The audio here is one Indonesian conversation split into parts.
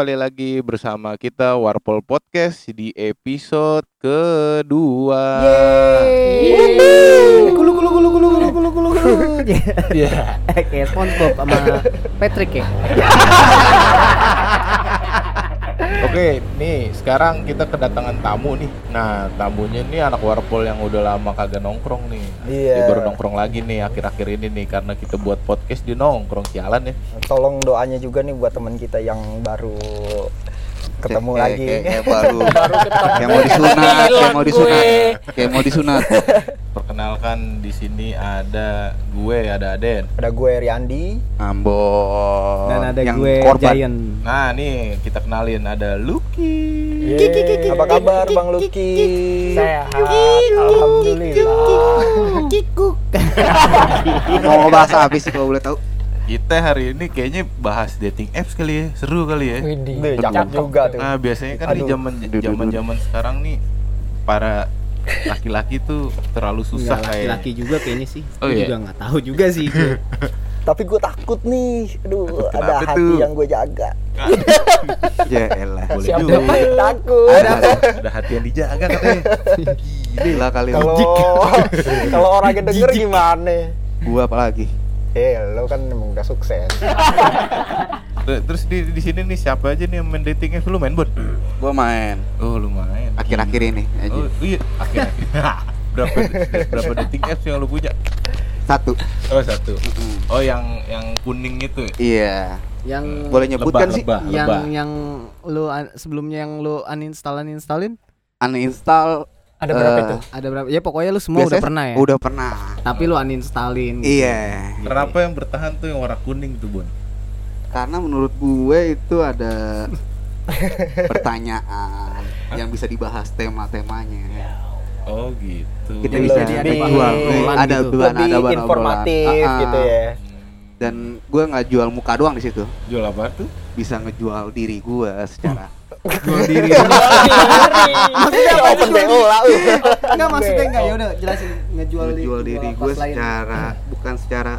kembali lagi bersama kita Warpol Podcast di episode kedua. Yeay. Kulu kulu kulu kulu kulu kulu kulu kulu. Iya. Kayak SpongeBob sama Patrick ya. Oke, nih sekarang kita kedatangan tamu nih. Nah, tamunya nih anak Warpol yang udah lama kagak nongkrong nih. Iya. Dia baru nongkrong lagi nih akhir-akhir ini nih karena kita buat podcast di nongkrong sialan ya. Tolong doanya juga nih buat teman kita yang baru ketemu Kayak- lagi. kayak, kayak baru kayak mau disunat kayak mau disunat kayak mau disunat Perkenalkan di sini ada gue, ada Aden. Ada gue Riandi. Ambon Dan ada yang gue korban Giant. Nah, nih kita kenalin ada Lucky. Yeay. Apa kabar Bang Lucky? Sehat, alhamdulillah. mau ngebahas apa sih kalau boleh tahu Kita hari ini kayaknya bahas dating apps kali ya, seru kali ya. Widih, Duh, cakep juga tuh. Nah, biasanya kan di zaman duh. zaman-zaman sekarang nih para laki-laki tuh terlalu susah Enggak kayak laki-laki juga kayaknya sih. Oh, iya? juga nggak tahu juga sih. Tapi gue takut nih. Aduh, Takut ada kenapa hati tuh? yang gue jaga. ya elah boleh juga. Takut. ada Ada hati yang dijaga katanya. gila kali Kalau kalau orangnya denger gimana? gua apalagi Eh, lo kan emang udah sukses. Ter- Terus di di sini nih siapa aja nih yang main dating apps lu main, Bon? gua main Oh, lu main. akhir-akhir ini aja Oh, iya, akhir-akhir. berapa berapa dating apps yang lu punya? satu Oh, satu. Oh, yang yang kuning itu. ya? iya yang boleh nyebutkan Lebah, sih lebah, yang lebah. yang lu sebelumnya yang lu uninstall uninstallin uninstall Ada berapa eh, itu? ada berapa? Ya pokoknya lu semua udah pernah ya. udah pernah Tapi lu uninstallin. gitu. iya Kenapa yang bertahan tuh yang warna kuning tuh, Bon? karena menurut gue itu ada pertanyaan yang bisa dibahas tema-temanya Oh, gitu. kita bisa Jadi ada obrolan ada gitu. Lebih ada obrolan informatif ah. gitu ya. dan gue nggak jual muka doang di situ Jual apa tuh? bisa ngejual diri gue secara Jual diri. Maksudnya open BO lah. Enggak maksudnya enggak. Ya udah jelasin. Ngejual di- ngejual diri gue secara bukan secara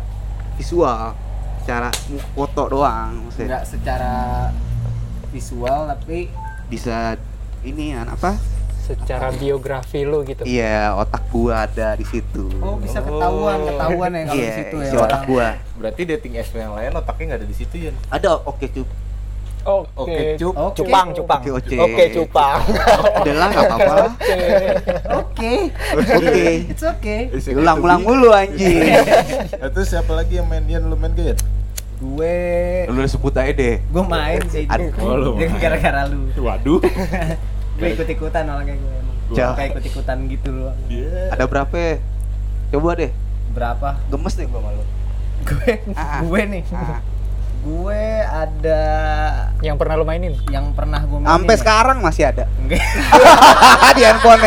visual. Secara foto doang maksudnya. Enggak secara visual tapi bisa ini kan apa? Secara biografi lu gitu. iya otak gua ada di situ. Oh bisa ketahuan ketahuan ya kalau iya di situ ya. isi otak gua. Berarti dating apps yang lain otaknya nggak ada di situ ya? ada oke cup Oke. Oke, cup. Oke. Cupang, cupang. Oke, oke. Oke, cupang. ada lah nggak apa-apa lah Oke. oke It's okay. ulang-ulang mulu anjing Nah, terus siapa lagi yang main Ian lu main gaya? Gue lu udah sebut aja deh gue main sih. Aduh. Oh, lu gara-gara lu. Waduh. Gue ikut-ikutan orangnya gue emang. Jauh. Kayak ikut-ikutan gitu loh. ada berapa ya? coba deh Berapa? gemes deh gua malu Gue Ah, ah. gue nih. Gue ada Yang pernah lu mainin? yang pernah gue mainin. sampai ya. sekarang masih ada Enggak. di handphone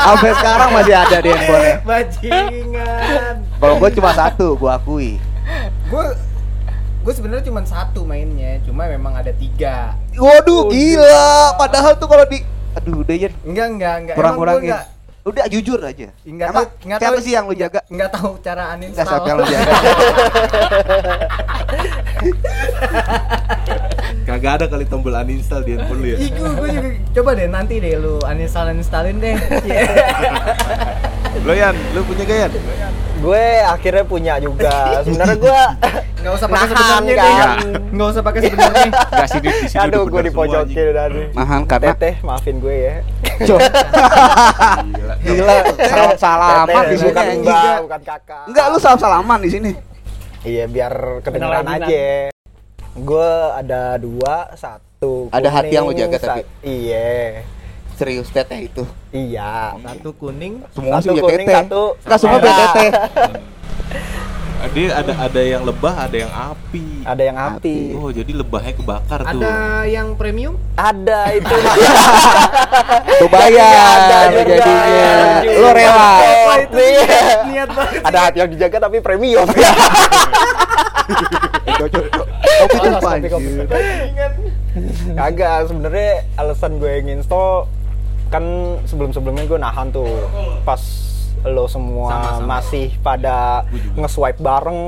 sampai sekarang masih ada di handphone Bajingan. kalau gua cuma satu gua akui gue gue sebenarnya cuma satu mainnya cuma memang ada tiga Waduh, gila. Padahal tuh kalau di aduh, udah ya enggak enggak enggak kurang-kurangin. enggak Udah jujur aja. enggak Emang tahu enggak siapa tahu sih yang lu jaga? enggak tahu cara Enggak uninstall siapa yang lu jaga. Kagak ada kali tombol uninstall di handphone lu ya. Ih, gue, juga coba deh nanti deh lu uninstall uninstallin deh Lo Yan, lu punya gaya? Gue akhirnya punya juga. Sebenarnya gue nggak usah pakai Nahan, sebenarnya kan? deh nggak usah pakai sebenarnya Enggak sih di, di situ Aduh, gue bener di semua, pojokin udah nih. Nahan karena Teteh, maafin gue ya. Gila. gila salam salaman di sini bukan kakak. Enggak lu salam salaman di sini. Iya, biar kedengeran aja. Gue ada dua, satu. Ada hati yang lu kuning, jaga tapi? Iya. Serius teteh itu. Iya. satu kuning Semua Satu kuning, teteh. satu Enggak semua punya Dia ada ada yang lebah, ada yang api. Ada yang api. Oh, jadi lebahnya kebakar tuh. ada yang premium Ada itu. Tuh bayar Ada juga. jadinya. Ada Lu rela. Oh, itu niat banget Ada hati yang dijaga tapi premium. Cocok. Kopi tuh Panas, kopi, kopi. anjir. Kagak, sebenarnya alasan gue nginstall kan sebelum-sebelumnya gue nahan tuh pas lo semua Sama-sama. masih pada nge-swipe bareng,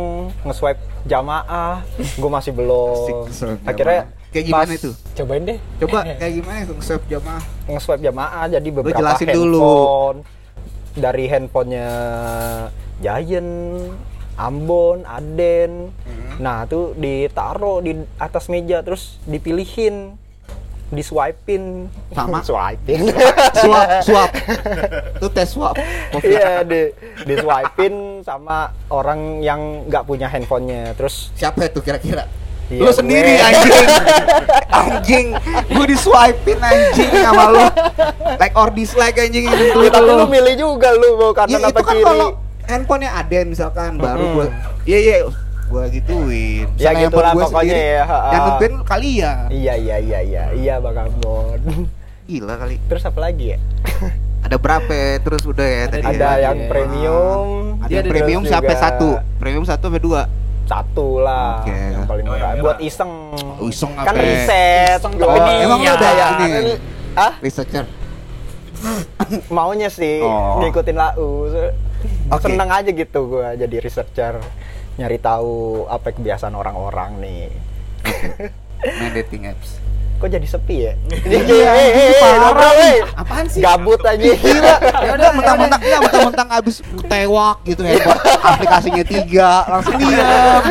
nge-swipe jamaah, gue masih belum. Asik, nge-swipe Akhirnya Kayak gimana Pas- itu? Cobain deh. Coba kayak gimana itu nge-swap jamaah? nge-swipe jamaah jadi beberapa jelasin handphone dulu. dari handphonenya Giant, Ambon, Aden. Hmm. Nah, tuh ditaruh di atas meja terus dipilihin di swipin Sama? swipin Swap, swap. Itu tes swap. Covid. iya di di swipin sama orang yang nggak punya handphonenya terus Siapa itu kira-kira? Iya, lu sendiri gue. anjing. anjing. Gue di swipein anjing sama lu. Like or dislike anjing itu. Ya, tapi lu milih juga lu mau kanan Iya, apa itu kan kiri kalau handphonenya Aden misalkan baru Mm-mm. gua iya iya gua gituin. Ya, gitulah handphone gua pokoknya sendiri, ya, ha-ha. Yang nentuin kalian. iya iya iya iya iya bang Ambon Gila kali. terus apa lagi ya Ada berapa? Terus udah ya tadi. ada ya. yang premium Ada yang ada premium sampai juga satu. Premium satu sampai dua. satu lah Oke. yang paling Oh, murah merah. buat iseng Oh, iseng kan apa? riset Iseng Oh, nih, emang iya. udah ya Ini. ah Researcher. maunya sih Oh. ngikutin lau Oke. seneng aja gitu gua jadi researcher nyari tahu apa kebiasaan orang-orang nih Main dating apps. kok jadi sepi ya Iya, parah ngobrol, nih. eh. Apaan sih? gabut aja Gila, ya udah mentang-mentang ya mentang-mentang abis tewak gitu handphone aplikasinya tiga langsung diam.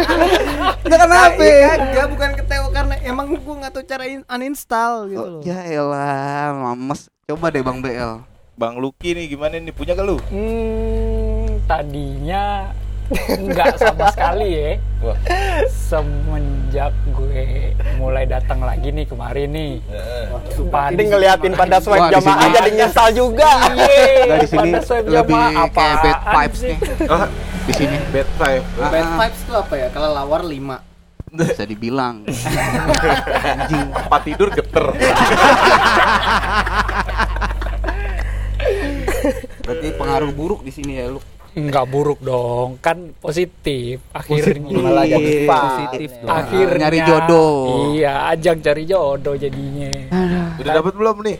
Udah kenapa? Iya, enggak bukan ketawa karena emang gua nggak tahu cara in- uninstall gitu Oh, loh. ya elah, mames. Coba deh Bang BL. Bang Lucky nih gimana nih punya gak lu? Hmm, tadinya nggak sama sekali ya. Wah. Semenjak gue mulai datang lagi nih kemarin nih. Sumpah Ini ngeliatin pada swipe jamaah jadi nyesal juga Enggak di sini lebih kayak bad vibes sih? nih. Di sini Bad five. Bad vibes tuh apa ya? Kalau lawar 5. bisa dibilang. Anjing. Tempat tidur geter. Berarti pengaruh buruk di sini ya lu. Nggak buruk dong, kan positif. Akhirnya malah jadi fun. Positif dong. Akhirnya Nyari jodoh. Iya, ajang cari jodoh jadinya. Udah dapat belum nih?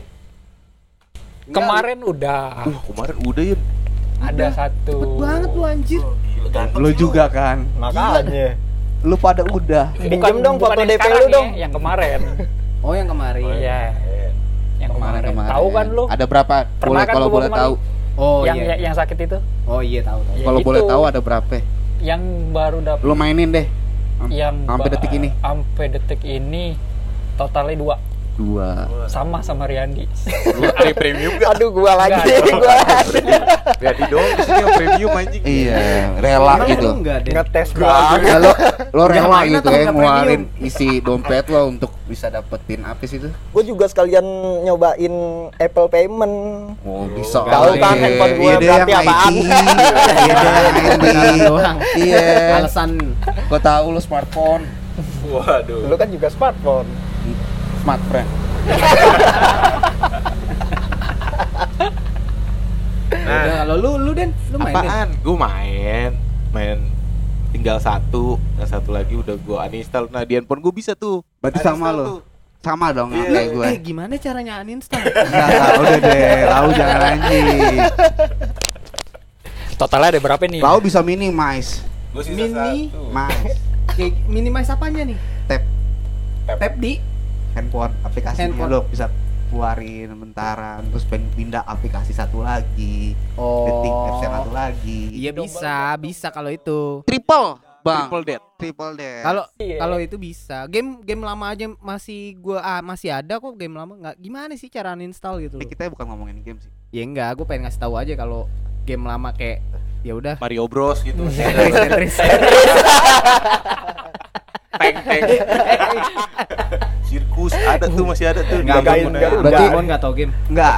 Kemarin udah Wah, kemarin udah Yun. ada satu. Cepet banget lu anjir. Lu juga kan. makanya Lu pada udah. Pinjem dong foto yang DP lu ya, dong. Yang kemarin. Oh, yang kemarin. Iya. Yang kemarin. Tahu kan lu? Ada berapa? Pernah boleh kan kalau boleh kemarin? Oh yang iya. yang sakit itu? Oh iya tahu tahu. Ya Kalau boleh tahu ada berapa? Yang baru dapat Lu mainin deh. Am- yang sampai detik ini. Sampai detik ini totalnya dua Dua. sama sama ada yang premium gak? aduh gua lagi Enggak, gua lagi Jadi dong di sini yang premium anjing. Iya, rela Emang gitu. ngetes banget lo lo Nggak rela gitu ya nggak ngeluarin isi dompet lo untuk bisa dapetin apa sih itu? gue juga sekalian nyobain Apple Payment Oh, bisa. Tahu kali. kan handphone gue Iya deh, berarti yang apaan. IT. Iya deh, yang doang. Iya. Alasan Gua tahu lu smartphone, Waduh. lu kan juga smartphone smart friend. Udah, kalau lu lu Den, lu main Den? Apaan? Gue main, main tinggal satu, yang satu lagi udah gue uninstall. Nah di handphone gue bisa tuh. Berarti sama lo. tuh. Sama dong Iya. kayak gue. Eh, gimana caranya uninstall? Enggak, enggak, udah deh, lau jangan anjing. Totalnya ada berapa nih? Lau bisa minimize, Gue sisa Mini. satu. mas. Kayak minimize apanya nih? Tap Tap di handphone aplikasinya Handphone. lo bisa keluarin bentaran terus pengen pindah aplikasi satu lagi Oh. detik apps yang satu lagi Iya bisa, bisa kalau itu. triple bang Triple dead. triple dead Kalau Iya. kalau itu bisa. Game game lama aja masih gua ah, masih ada kok game lama nggak gimana sih cara uninstall gitu Tapi loh. kita bukan ngomongin game sih Ya enggak, gua pengen ngasih tahu aja kalau game lama kayak ya udah. Mario Bros gitu. Tetris, Tetris. Tank tank. Sirkus ada tuh masih ada tuh. Nggak, Garuda. Berarti- Gua nggak tahu game. enggak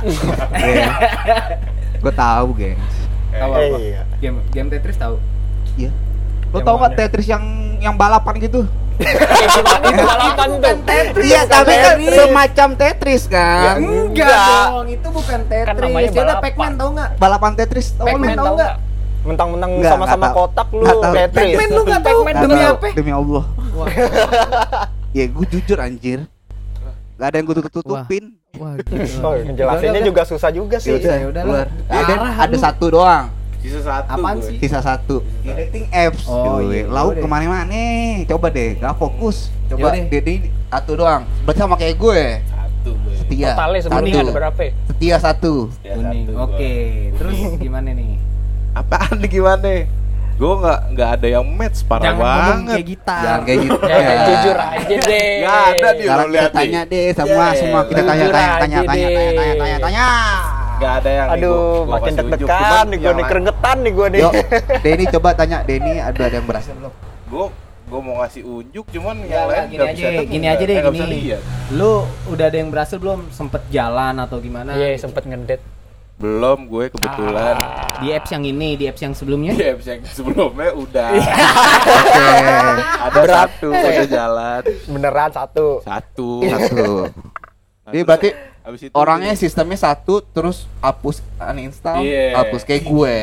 gue tahu gengs Tahu Eh, apa? iya. Game game Tetris tahu. iya lo tau nggak mana? Tetris yang yang balapan gitu itu balapan tuh. iya tapi kan semacam Tetris kan Enggak Enggak. dong, itu bukan Tetris. namanya Ya udah balapan. Pac-Man tahu nggak? balapan Tetris tau Pac-Man lu? tahu nggak? Mentang-mentang sama-sama kotak lu. Tetris Pac-Man lu nggak tahu demi apa? demi Allah ya gue jujur anjir Gak ada yang gue tutup tutupin wah oh, jelasinnya juga susah juga sih Yaudah, ya udahlah. ada ada satu doang Sisa satu. Apaan sih? Sisa satu. Dating apps. Oh, cuy. iya. Lauk Coba deh. ke mana-mana. Coba deh, gak fokus. Coba Yaudah. Dedi satu doang. Berarti sama kayak gue. Satu gue. Setia. Totalnya sebenarnya Satu. ada berapa? Setia satu. Kuning. satu Oke. gua. Terus gimana nih? Apaan nih gimana? Gue nggak nggak ada yang match parah Jangan banget. kayak gitar. Jangan kayak gitu. Ya, jujur aja deh. Nggak ada di- Sekarang kita tanya deh semua Yeah. semua kita tanya tanya tanya tanya tanya tanya tanya tanya. Gak ada yang nih, Aduh, gua- gua makin deg-degan nih gue nih kerengetan nih gue nih. Yuk, Denny coba tanya Denny ada ada yang berhasil belum? Gue gue mau ngasih unjuk cuman Ya, yang lain gini nggak aja, bisa gini aja deh, eh, nggak gini. Lu udah ada yang berhasil belum? Sempet jalan atau gimana? Iya, sempet ngedet. Belum gue kebetulan. Ah. Di apps yang ini, di apps yang sebelumnya? Di apps yang sebelumnya udah Oke. ada satu udah jalan Beneran satu. satu. Satu. Jadi terus berarti abis itu Orangnya jadi- sistemnya satu terus hapus uninstall, Iya. hapus kayak gue.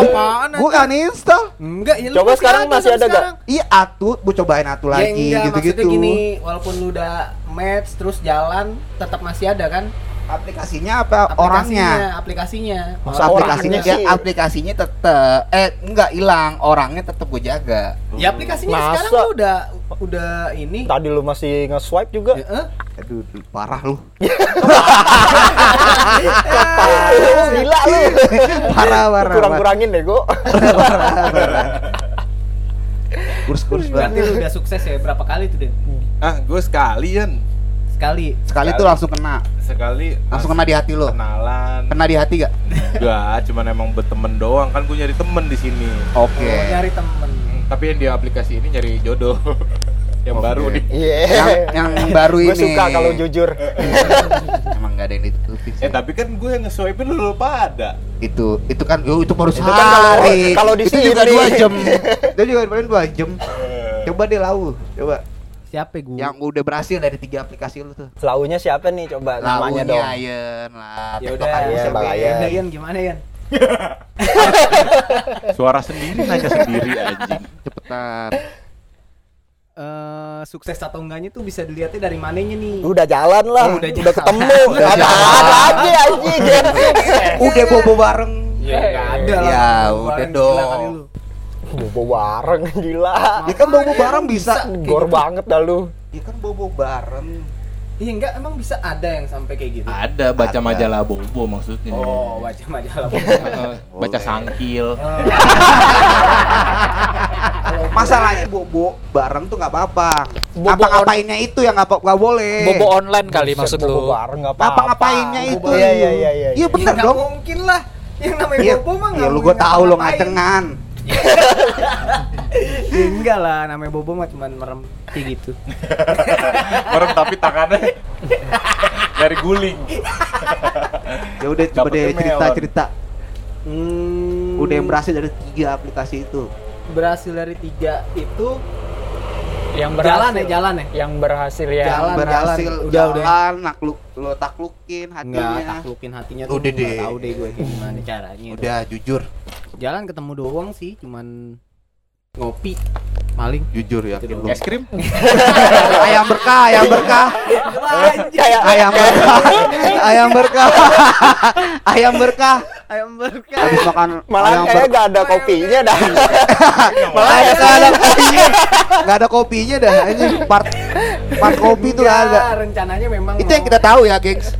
Apaan? Gue uninstall. Enggak, ya Coba sekarang masih ada sampai gak? sekarang. Iya atu, gue cobain atu Ya lagi enggak, gitu-gitu. maksudnya gini, walaupun lu udah match terus jalan, tetap masih ada kan? Aplikasinya apa orangnya? Aplikasinya. Oh, aplikasinya orangnya ya aplikasinya tetep eh enggak hilang orangnya tetep gue jaga Ya aplikasinya Masa? sekarang lu udah udah ini. Tadi lu masih nge-swipe juga. Ya, eh? aduh duh, parah lu Gila lu. parah parah Kurang-kurangin deh gue. parah parah kurs kurs Berarti lu udah sukses ya berapa kali tuh, Den? Ah, gue sekalian Sekali. sekali tuh langsung kena sekali langsung kena di hati lo kenalan. kena di hati gak Enggak, cuman emang berteman doang kan gue nyari temen di sini. oke Oh, nyari temen. Tapi yang di aplikasi ini nyari jodoh. yang Oke. baru nih. Iya. yang yang baru Gue ini suka kalau jujur. emang gak ada yang ditutupi sih. Eh tapi kan gue yang nge-swipe lu pada. itu itu kan yo, itu baru Itu kan kalau- sehari kalau di itu juga sini. dua jam itu juga paling dua jam coba deh lau coba Siapa gue? yang udah berhasil dari tiga aplikasi lu tuh Launya siapa nih coba namanya dong. Ayen lah Ya udah, aja ya, ya? Ayen. Udah, Yan, gimana Yan? Suara sendiri nanya sendiri anjing. cepetan Eh, sukses atau enggaknya tuh bisa dilihatnya dari mananya nih. Udah jalan lah, Oh, udah, udah ketemu. Udah Ada lagi anjing. udah bobo bareng Ya enggak ada lah. Ya, udah dong. Lu. Bobo bareng gila. ya kan bobo bareng bisa Gor banget dah lu. ya kan bobo bareng Iya enggak emang bisa ada yang sampai kayak gitu. Ada baca Ada. majalah bobo maksudnya. Oh, baca majalah. Eh, baca Boleh. sangkil. masalahnya bobo bareng tuh nggak apa-apa Bobo apa ngapainnya itu yang nggak apa- nggak boleh Bobo online kali maksud Bobo lu. bareng enggak apa-apa. apa ngapainnya itu Iya iya iya iya. iya bener Ya, nggak dong mungkin lah. Yang namanya Iya, bobo mah iya nggak lu mungkin gue tahu lo ngacengan Ya, enggak lah, namanya bobo mah cuma merem kayak gitu. Merem tapi tangannya dari guling. ya udah coba deh cerita cerita Hmm, udah yang berhasil dari tiga aplikasi itu berhasil dari tiga itu Yang jalan berhasil. ya jalan ya. Yang berhasil ya. Jalan, berhasil jalan. udah Udah, jalan nakluk lo taklukin hatinya Enggak taklukin hatinya tuh. Udah nggak deh. Tahu deh gue gimana caranya. itu. udah jujur Jalan ketemu doang sih, cuman ngopi maling. jujur ya Itu lu. doang. Es krim? ayam berkah ayam berkah Kayak ayam berkah ayam berkah ayam berkah Ayam berkah. habis makan malah ayam kayak berkah gak ada kopinya dah. malah ada nggak ada kopinya nggak ada kopinya dah ini part part kopi tuh nggak ada rencananya memang itu yang kita tahu ya gengs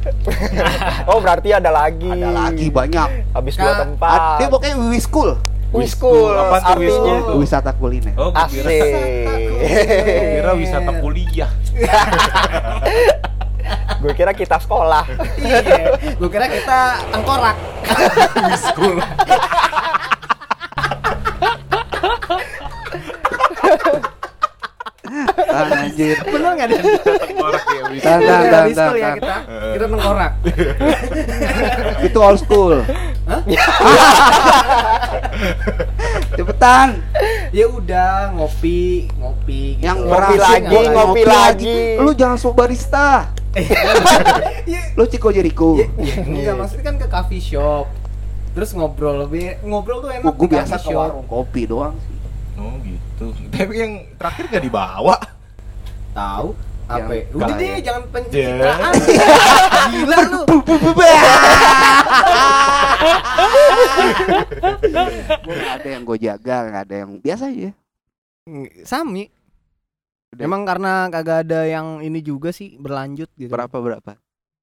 Oh berarti ada lagi. ada lagi banyak Habis dua Kak, tempat. dia pokoknya Wiwi School Wiskul. Apa tuh artinya Wiskul? wisata kuliner Oh, Asik. kira wisata kuliah. Gue kira kita sekolah. Iya. Gue kira kita tengkorak. Ah, anjir Bener enggak tan, Iya, tan, di school tan, ya kita. Kita tengkorak. itu old school cepetan Ya udah ngopi, ngopi. gitu. yang Ngopi lagi, ngopi, lagi. lu jangan sok barista Iya. lu Ciko Jericho Iya, iya, enggak maksudnya kan ke coffee shop. Terus ngobrol lebih ngobrol tuh enak gue di biasa ke warung kopi doang sih Oh gitu. Tapi yang terakhir gak dibawa. Tahu? Apa? ya? Udah deh, ya. jangan pencitraan. Gila lu. Ada yang gue jaga, nggak ada yang biasa aja. Sami. Udah. Emang karena kagak ada yang ini juga sih berlanjut gitu. Berapa berapa?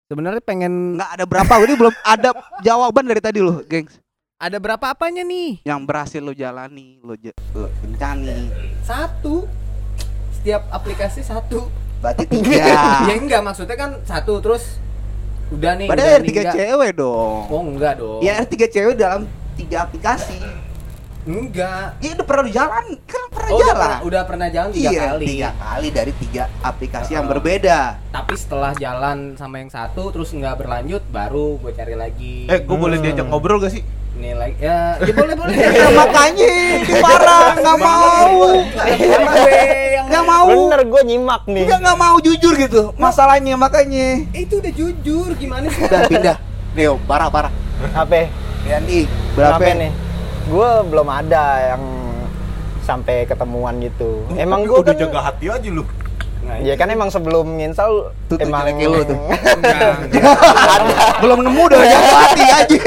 Sebenarnya pengen Nggak ada berapa. Ini belum ada jawaban dari tadi loh, gengs. ada berapa apanya nih? Yang berhasil lo jalani, lo, ja- lo kencani. Satu. Setiap aplikasi satu. Berarti ya tiga. enggak maksudnya kan satu terus udah nih. Padahal udah ada nih, tiga enggak. cewek dong. Oh enggak dong. Ya ada tiga cewek dalam tiga aplikasi. Enggak. Ya udah pernah jalan, kan pernah Oh, udah, jalan. pernah, udah pernah jalan tiga iya, kali. tiga kali dari tiga aplikasi yang Oh. berbeda. Tapi setelah jalan sama yang satu terus nggak berlanjut, baru gue cari lagi. Eh, gue boleh diajak ngobrol gak sih? Ini lagi ya, ya boleh boleh. Ya makanya diparah nggak mau. Nggak mau. Bener gue nyimak nih. Dia nggak mau jujur gitu. Masalahnya makanya. Itu udah jujur gimana sih? Udah pindah. Neo, parah parah. Apa? Ya nih, berapa nih? Gue belum ada yang sampai ketemuan gitu. Emang gue udah kan, jaga hati aja lu. Nah, ya kan emang sebelum nginstal Tuh, emang lu tuh. enggak. Belum nemu udah jatuh hati aja.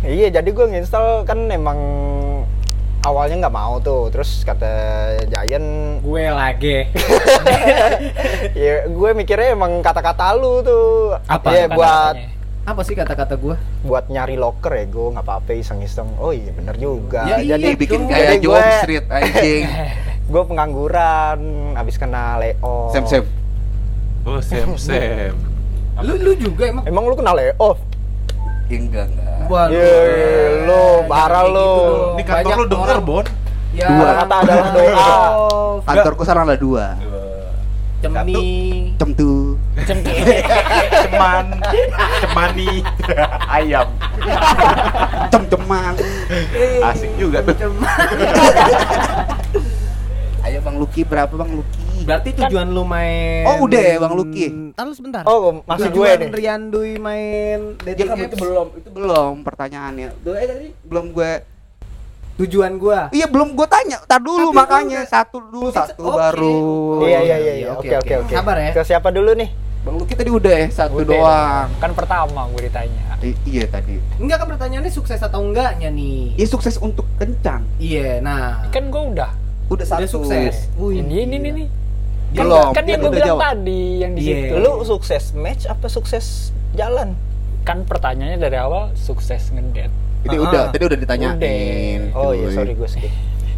Iya, jadi gue nginstal kan emang awalnya nggak mau tuh. Terus kata Giant, gue lagi. ya gue mikirnya emang kata-kata lu tuh. Apa? Ya buat. Apa sih kata-kata gue? buat nyari locker ya gue nggak apa-apa iseng-iseng. Oh iya bener juga. Ya iya, jadi bikin dong. kayak Jadi Job gue- Street anjing. gue pengangguran, abis kena layoff. Sem sem. Oh, Sam Sam. Lu lu juga emang. Emang lu kena layoff? Enggak enggak. Wah, Ye, lu parah lu. gitu. Ini kantor Banyak lu denger, orang- Bon. Ya. Dua. Kata adalah doa. Kantorku sekarang ada dua. Cemi. Cem tuh. Ceman, cemani, ayam. Cem cemang. Asik juga tuh. Ayo Bang Lucky berapa Bang Lucky? Berarti tujuan lu main Oh, udah ya, Bang Lucky? Ntar lu sebentar. Oh, masih gue tujuan nih. Rian Dwi main Ya dating kan apps. itu belum, itu belum pertanyaannya. Duh, eh tadi belum gue. Tujuan gua. Iya belum gue tanya. Tar dulu Tapi makanya gua satu dulu satu Oke. baru. Iya iya iya iya. Oke, Oke oke. oke oke. Sabar ya. Ke siapa dulu nih? Bang Lucky tadi udah ya satu Udah. doang. Kan pertama gue ditanya. I- iya tadi. Enggak kan pertanyaannya sukses atau enggaknya nih? Iya sukses untuk kencang. Iya, nah. Kan gue udah. Udah satu. Udah sukses. Wih, Ini ini ini nih. Dia Belum. Kan dia yang gue udah bilang jawab. tadi yang di Iya. situ. Lu sukses match apa sukses jalan? kan pertanyaannya dari awal sukses ngedate. Jadi Ah. udah, tadi udah ditanyain. Oh iya sorry gue skip.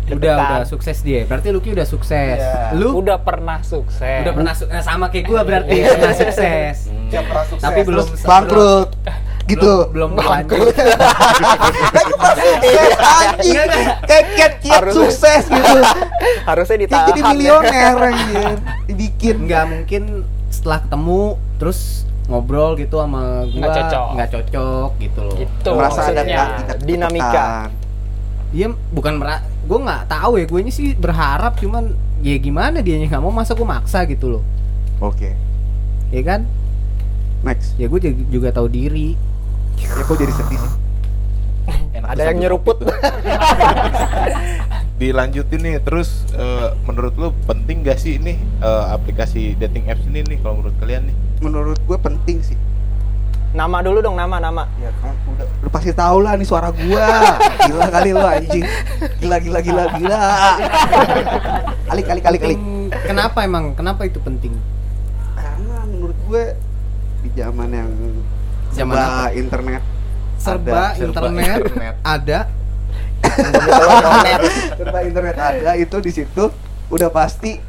udah udah sukses dia. Berarti Lucky udah sukses. Iya. Lu Udah pernah sukses. udah pernah su- eh, sama kayak gua berarti pernah sukses. Siap pernah sukses. Tapi belum bangkrut. Gitu. Belum bangkrut. Iya, anjing. Kayak kiat kiat sukses gitu. Harusnya ditahan. jadi miliuner anjir. Dibikin. Enggak mungkin setelah ketemu terus ngobrol gitu sama gua Nggak cocok. nggak cocok gitu loh. Gitu. merasa ada dinamika. Iya, bukan merah. Gue nggak tahu ya. Gue ini sih berharap, cuman ya gimana dia nggak mau masa gue maksa gitu loh. Oke. Ya kan? Next. Ya gue juga tahu diri. Ya kok jadi sedih sih? Ada yang nyeruput. Dilanjutin nih, terus eh, menurut lu penting gak sih ini eh, aplikasi dating apps ini nih kalau menurut kalian nih? Menurut gue penting sih. Nama dulu dong nama nama. Ya kan udah lu pasti tahu lah nih suara gua. Gila kali lu anjing. Gila gila gila gila. Kali kali kali kali. Kenapa emang? Kenapa itu penting? Karena menurut gue di zaman yang Zaman serba apa? internet Serba, ada, serba internet, internet. ada. serba internet ada itu di situ udah pasti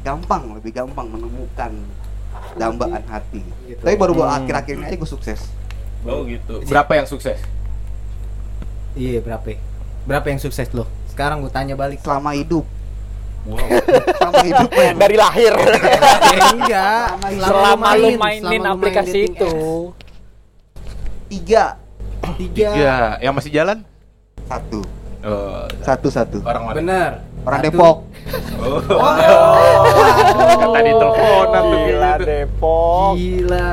gampang lebih gampang menemukan dambaan hati. Gitu. Tapi baru baru Hmm. akhir-akhir ini aja gue sukses. Oh gitu. Berapa yang sukses? Iya berapa? Berapa yang sukses lo? Sekarang gue tanya balik. Selama hidup, Wow. selama hidup men. Dari lahir. ya enggak. Selama lu main, mainin selama lu main aplikasi dating itu. Tiga, Tiga. Tiga. Yang masih jalan? satu, Oh, satu satu. orang mana? Bener. Orang Satu. Depok. Oh. Oh. Kan tadi teleponan tuh Gila gitu. Depok. Gila.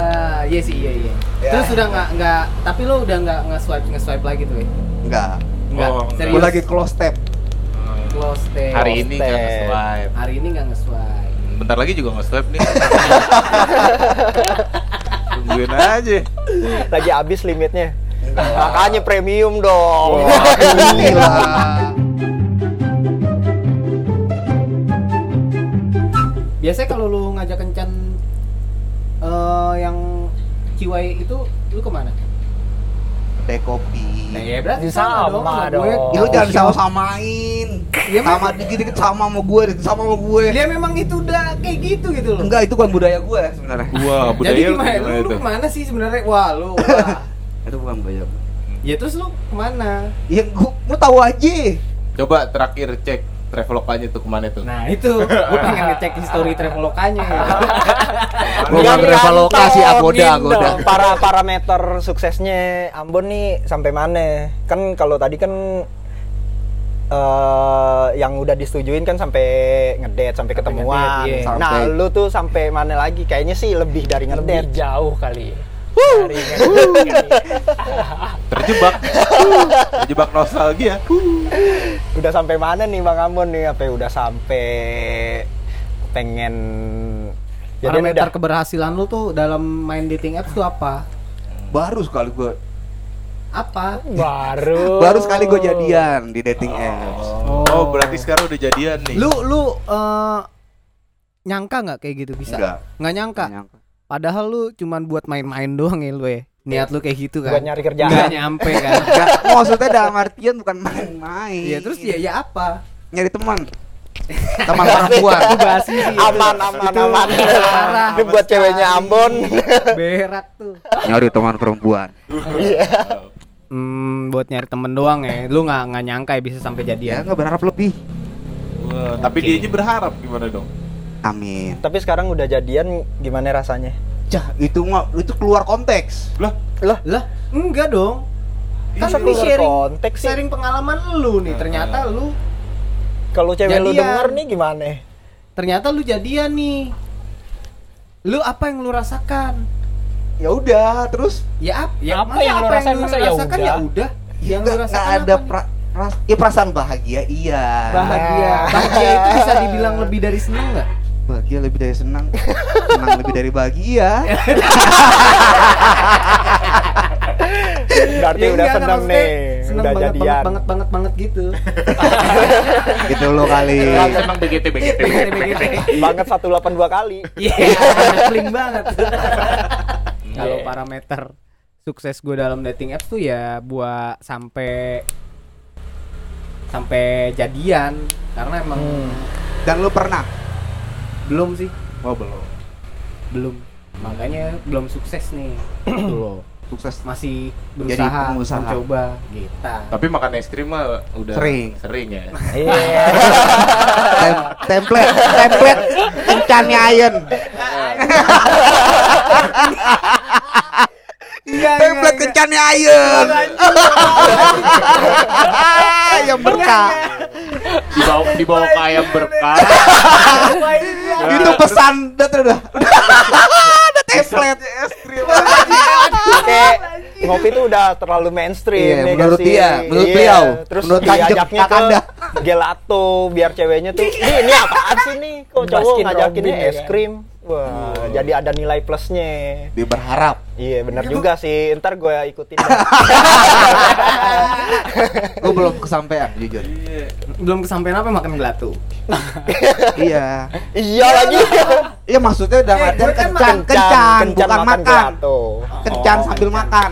Iya sih, iya iya. Ya. Terus udah nggak nggak tapi lo udah nggak nge-swipe nge-swipe lagi tuh ya? Enggak. Enggak. Oh, serius. Gue lagi close step. close step. Hari ini nggak nge-swipe. Hari ini nggak nge-swipe. Bentar lagi juga nge-swipe nih. Tungguin aja. Lagi habis limitnya. Makanya premium dong. Gila. Biasanya kalau lu ngajak kencan eh yang ciwai itu lu ke mana? Teh kopi. Nah, ya berarti Sama sama dong. sama dong. gue. Ya lu jangan sama-samain. Iya, sama dikit-dikit sama sama gue, dikit sama sama gue. Dia memang itu udah kayak gitu gitu loh. Enggak, itu bukan budaya gue sebenarnya. Wah, budaya Jadi lu gimana? Lu, lu ke mana sih sebenarnya? Wah lu. Wah. Itu bukan budaya gue. ya terus lu ke mana? Ya gua, gua tahu aja. Coba terakhir cek travelokanya tuh ke mana tuh? Nah itu, gue pengen ngecek history travelokanya. Yang nggak Traveloka sih, Agoda, Agoda. Para parameter suksesnya Ambon nih sampai mana? Kan kalau tadi kan eh yang udah disetujuin kan sampai ngedate, sampai ketemuan. ngedate, iya. Nah, Sampai- lu tuh sampai mana lagi? Kayaknya sih lebih dari Lebih ngedate. jauh kali. Terjebak. Terjebak nostalgia. Udah sampai mana nih Bang Ambon nih? Apa udah sampai pengen jadi Parameter udah keberhasilan lu tuh dalam main dating apps tuh apa? Baru sekali gue. Apa? baru. Baru sekali gue jadian di dating apps. Oh, berarti sekarang udah jadian nih. Lu lu eh, nyangka nggak kayak gitu bisa? Enggak. Nggak nyangka. Nggak nyangka. Padahal lu cuman buat main-main doang ya lu ya. Niat lu kayak gitu buat kan. nyari kerjaan. Nggak nyampe kan. Enggak, maksudnya dalam artian bukan main-main. Iya terus ya ya apa? nyari teman. Teman perempuan. Itu basi sih. aman aman Itu aman. parah. Ini buat ceweknya Ambon. Berak tuh. Nyari teman perempuan. Hmm, buat nyari temen doang ya. Lu nggak nggak nyangka ya bisa sampai Ya jadian. nggak berharap lebih. Wah, tapi dia aja berharap gimana dong? Amin. Tapi sekarang udah jadian gimana rasanya? Cah, itu mah itu keluar konteks. Lah, Lah, Lah, enggak dong. Kan ini keluar sharing konteks sih? sharing pengalaman lu nih. Ternyata lu kalau cewek lu Jadian. denger nih gimana? ternyata lu jadian nih. Lu apa yang lu rasakan? Ya udah, terus Ya, ap- ya Apa yang lu rasain? Masa ya rasakan udah? ya udah. Yang lu nggak rasakan nggak ada apa pra- ras- ya perasaan bahagia iya. bahagia. Bahagia itu bisa dibilang lebih dari seneng nggak? Bahagia lebih dari senang. senang lebih dari bahagia. Berarti Ya udah enggak, seneng nih, seneng udah banget, jadian. banget banget banget banget gitu. gitu lo kali. emang begitu begitu. Banget 182 kali. Iya, clean banget. Kalau Iya. parameter sukses gue dalam dating apps tuh ya buat sampai sampai jadian karena emang Dan lu pernah? Belum sih Oh, belum. belum makanya belum sukses nih loh Sukses. masih Jadi berusaha pengusaha. mencoba gitu Tapi makan es krim mah udah Sering. Sering ya. Iya. Tem- template, template kencannya Ayen. template kencannya Ayen. Yang berkah. Dibawa dibawa ke ayam berkah. Itu pesan udah udah udah. Ada template es krim. Kayak ngopi tuh udah terlalu mainstream Iya, ya menurut dia, menurut Iya, beliau, Terus menurut diajaknya ke gelato biar ceweknya tuh, "Ih, ini apaan sih nih? Kok cowok ngajakinnya ya es kan? krim?" Wah, jadi ada nilai plusnya. Dia berharap. Iya, benar juga sih. Ntar gue ikutin. Gue belum kesampaian jujur. belum kesampaian apa makan gelato Iya. iya lagi. Iya maksudnya dalam Eh, gue kan kencan, kencan, bukan makan. gelato. Kencan Oh, sambil makan.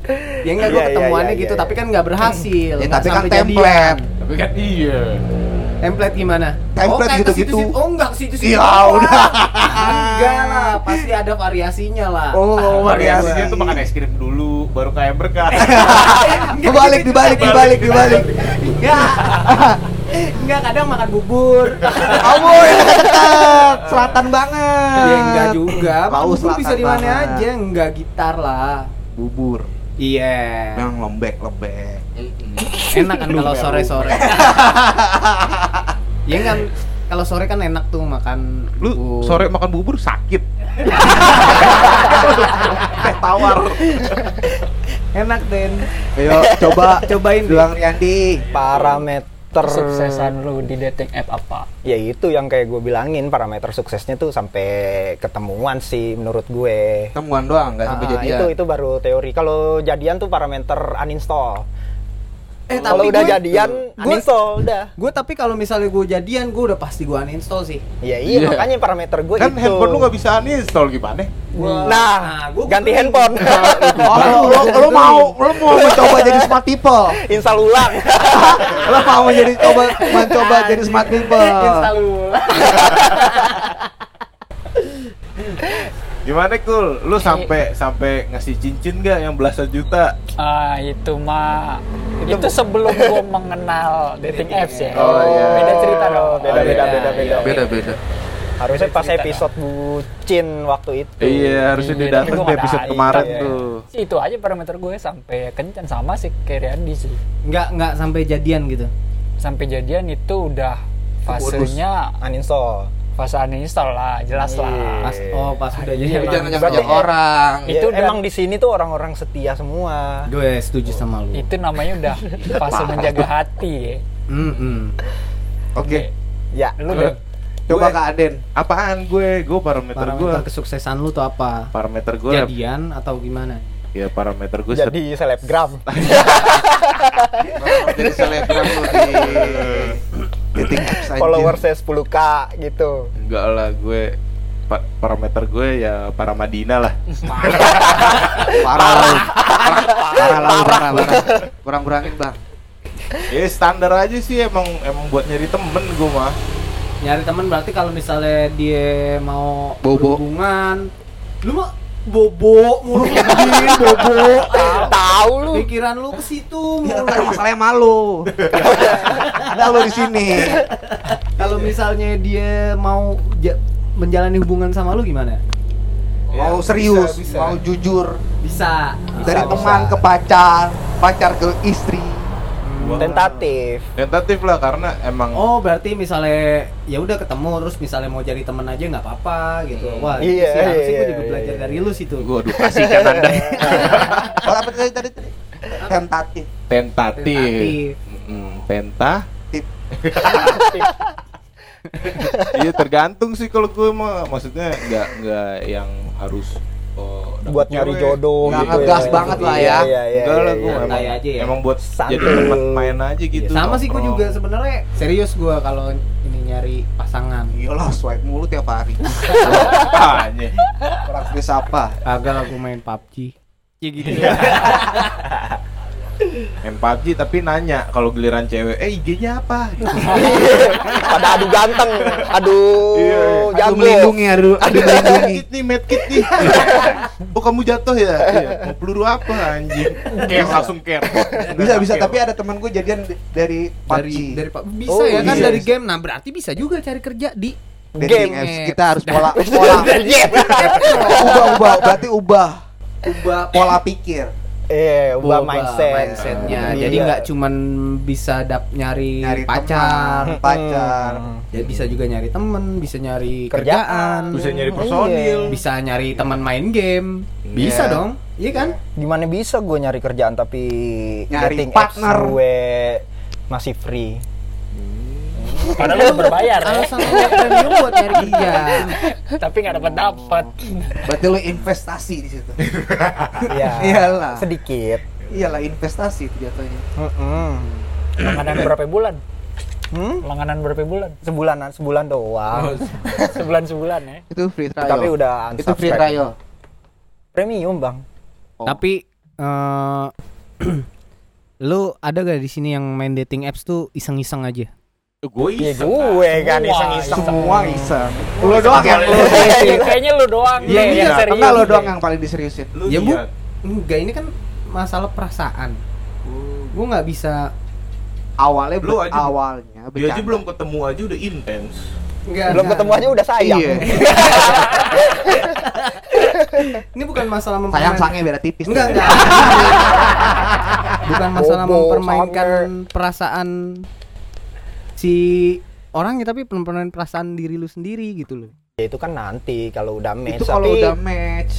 ya enggak gue Iya, iya, ketemuannya iya, gitu iya, tapi kan nggak berhasil Ya, tapi kan template. Tapi kan iya. template gimana Template kayak gitu-gitu. situ-situ. oh enggak ke situ-situ Ya udah. enggak lah pasti ada variasinya lah Oh, Variasinya tuh makan es krim dulu, baru ke ayam berkah. Dibalik, dibalik, dibalik, dibalik. enggak enggak kadang makan bubur Kamu yang selatan banget. ya enggak juga Laut bubur bisa selatan di mana aja enggak gitar lah Bubur. Iya Yang lembek, lembek. enak kan kalau sore-sore ya kan kalau sore kan enak tuh makan Lu bubur. sore makan bubur sakit. Teh tawar. enak Den Ayo coba Cobain, Bilang Riyandi. parameter ter Kesuksesan lu di dating app apa? ya itu yang kayak gue bilangin parameter suksesnya tuh sampai ketemuan sih menurut gue Temuan doang, nggak sampai Ah, jadian. itu itu baru teori kalau jadian tuh parameter uninstall Eh, kalau tapi udah gue- jadian gue- uninstall udah Gue tapi kalau misalnya gue jadian, gue udah pasti gue uninstall sih. ya iya Iya. makanya parameter gue Kan itu handphone lu nggak bisa uninstall gimana? Gua- nah, gua ganti kepingin. handphone Oh, lu, lu, lu mau lu mau mencoba jadi smart people. install ulang Lu mau menjadi coba mencoba jadi smart people. Install ulang. Gimana kul? Lu sampai sampai ngasih cincin nggak yang belasan juta? Ah itu mah itu sebelum gua mengenal dating apps ya. Oh, iya. Beda cerita dong. beda beda beda, beda beda Beda beda. harusnya pas episode bucin waktu itu Iya, harusnya Iya, didateng tapi gua di episode kemarin Iya. tuh. Itu aja parameter gue sampai kencan sama sih kayak Riyadi sih. Nggak nggak sampai jadian gitu. Sampai jadian itu udah fasenya uninstall fase uninstall lah, jelas Iya. lah. Pas oh pas udah Iya, jadian. Jangan Berarti- ngajak orang. Itu itu udah- emang di sini tuh orang-orang setia semua Gue setuju sama lu. Itu namanya udah fase menjaga hati ya. Mm -mm. Oke. ya Lu Eh, deh. Coba Gue- ke Aden. Apaan gue? Gue parameter gue. Parameter kesuksesan lu tuh apa? Parameter gue. Jadian atau gimana? Ya parameter gue. jadi selebgram Jadi selebgram lu di dating apps anjir. followersnya 10k gitu Enggak lah gue. pa- parameter gue ya para Madinah lah. Parah. Parah parah, parah. Kurang-kurangin, Bang. Ya standar aja sih emang emang buat nyari temen gue mah. Nyari teman berarti kalau misalnya dia mau Bobo. hubungan, lu mah bobo mulu anjing, bobo. tahu lu Pikiran lu ke situ Ya, mulu. kan masalahnya malu. Ada lu di sini. Kalau misalnya dia mau ja- menjalani hubungan sama lu gimana? Mau Ya, serius, bisa, bisa. mau jujur. Bisa. Dari bisa. teman ke pacar, pacar ke istri. Tentatif Tentatif lah karena emang Oh berarti misalnya ya udah ketemu terus misalnya mau jadi temen aja nggak apa-apa gitu. Wah Iya, iya, sih harusnya iya, gue juga iya, belajar iya. dari lu situ. gue aduh kasihkan anda Oh, apa tadi tadi? tadi? Tentatif. tentatif. Tentatif. Tenta. Tip. Iya tergantung sih kalau gue mah maksudnya nggak nggak yang harus buat nyari cewek. jodoh Nggak gitu ngegas banget lah ya. Iya, iya, iya, Enggak lah iya, gue iya. emang, Santai aja ya. emang buat Santai. jadi teman main aja Iya, gitu. sama sih gue juga sebenarnya serius gue kalau ini nyari pasangan. Iyalah, swipe mulu tiap hari. Apanya? Bisa apa? Kagak lah gue main PUBG. Ya gitu Main PUBG tapi nanya kalau giliran cewek, eh IG-nya apa? Gitu. pada adu ganteng adu Iya, iya. Aduh jago melindungi, aduh, aduh melindungi. Medkit nih, medkit nih. oh kamu jatuh ya? Iya. Mau peluru apa anjing? Care langsung care. Bisa bisa, Care. tapi ada teman gue jadian dari PUBG. dari dari PUBG. bisa Oh, ya kan iya. dari game. Nah berarti bisa juga cari kerja di Dating game. apps. Kita harus pola pola ubah ubah berarti ubah ubah pola pikir. Eh ubah Ubah mindset mindsetnya. Iya. Jadi nggak cuman bisa dap nyari, Nyari pacar, teman, pacar. Hmm. ya bisa juga nyari temen, bisa nyari Kerjaan. kerjaan, Bisa nyari Iya. personil. bisa nyari teman main game, bisa Iya. dong, iya kan? gimana bisa gue nyari kerjaan tapi Nyari dating apps partner. gue masih free Padahal lu berbayar ya. Alasan lu premium buat nyari kerja. Tapi nggak dapat dapat. Berarti lo investasi di situ. Iya. Iyalah. sedikit Iyalah investasi itu jatuhnya. Mm-mm. Langganan berapa bulan? Hmm? Langganan berapa bulan? sebulanan sebulan doang Sebulan sebulan ya. Itu free trial. tapi udah itu free trial. premium bang Oh. Tapi eh lu ada gak di sini yang main dating apps tuh iseng-iseng aja? Gue ya iseng. gue kan Semua, iseng-iseng Semua iseng. Lo doang yang lo Kayaknya lu doang Iya, deh iya. Enggak lo doang yang paling diseriusin. Lu Ya, Bu. Enggak, ini kan masalah perasaan. Gue nggak bisa Awalnya Lu aja- awalnya Dia aja belum ketemu aja udah intens. Enggak, belum ketemu aja udah sayang Iya. Ini bukan masalah Sayang mempermainkan sangnya beda tipis. Enggak, enggak. bukan masalah mempermainkan perasaan si orang ya tapi mempermainkan perasaan diri lu sendiri gitu loh. Ya, itu kan nanti kalau udah match Itu kalau tapi udah match.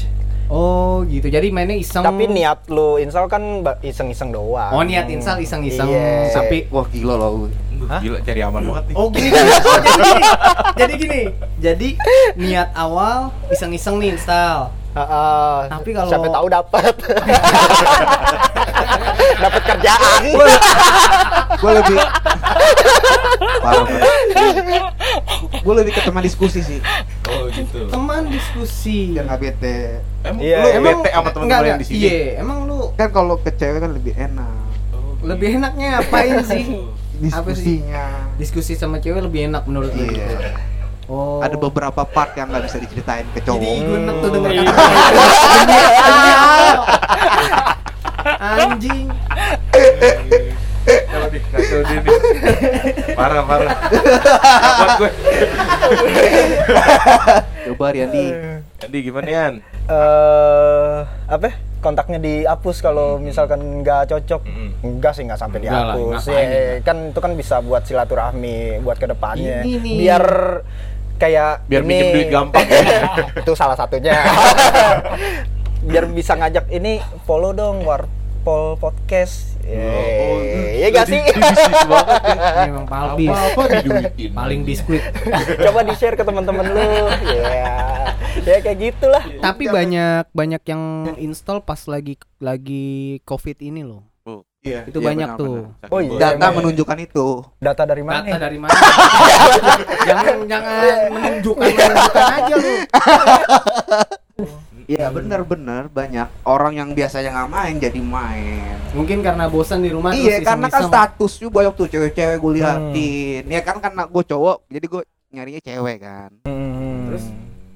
Oh gitu. Jadi mainnya iseng. Tapi niat lu install kan iseng-iseng doang. Oh niat install iseng-iseng. Iya. Tapi Wah gila loh. Duh, Gila cari aman banget nih. Oh gini, gini. Oh, jadi gini. Jadi gini. Jadi niat awal iseng-iseng nih install. Heeh. Tapi kalau- siapa tahu dapat. dapat kerjaan. Gue lebih Gue lebih ke teman diskusi sih Oh gitu. Teman diskusi. Biar nggak bete Emang Iya, lu iya. bete sama enggak, teman-teman yang di sini? Iya, emang lu Kan kalau ke cewek kan lebih enak lebih enaknya ngapain sih? Apa sih? Diskusinya Diskusi sama cewek lebih enak menurut lu Iya gitu. Oh. Ada beberapa part yang nggak bisa diceritain ke cowok Jadi gue enak tuh denger Iya. kata Anjing. Kalau di kacau dia nih. Parah parah. Dapat gue. Coba Riandi Jadi gimana Yan? Eh, apa? ya? Kontaknya dihapus kalau misalkan nggak cocok. Mm-mm. Enggak sih, nggak sampai Enggak lah, dihapus. ngapain Ya, kan itu kan bisa buat silaturahmi buat ke depannya. Ini nih. Biar kayak Biar ini- minjem duit gampang. itu salah satunya. Biar bisa ngajak ini follow dong Warpol Podcast. Oh, Iya gak sih? Ya. Ini emang palpis. Apa-apa diduitin. Paling biskuit. Coba di-share ke teman-teman lu. Ya. Ya kayak gitulah. Tapi banyak banyak yang install pas lagi lagi covid ini loh. Iya Itu banyak tuh. Oh iya. Data emang. menunjukkan itu Data dari mana? Data dari mana? jangan jangan menunjukkan menunjukkan aja lu. Iya bener-bener banyak orang yang biasanya nggak main jadi main Mungkin karena bosan di rumah Iya terus karena kan status juga banyak tuh cewek-cewek gue liatin Ya kan karena gue cowok jadi gue nyarinya cewek kan Hmm. Terus?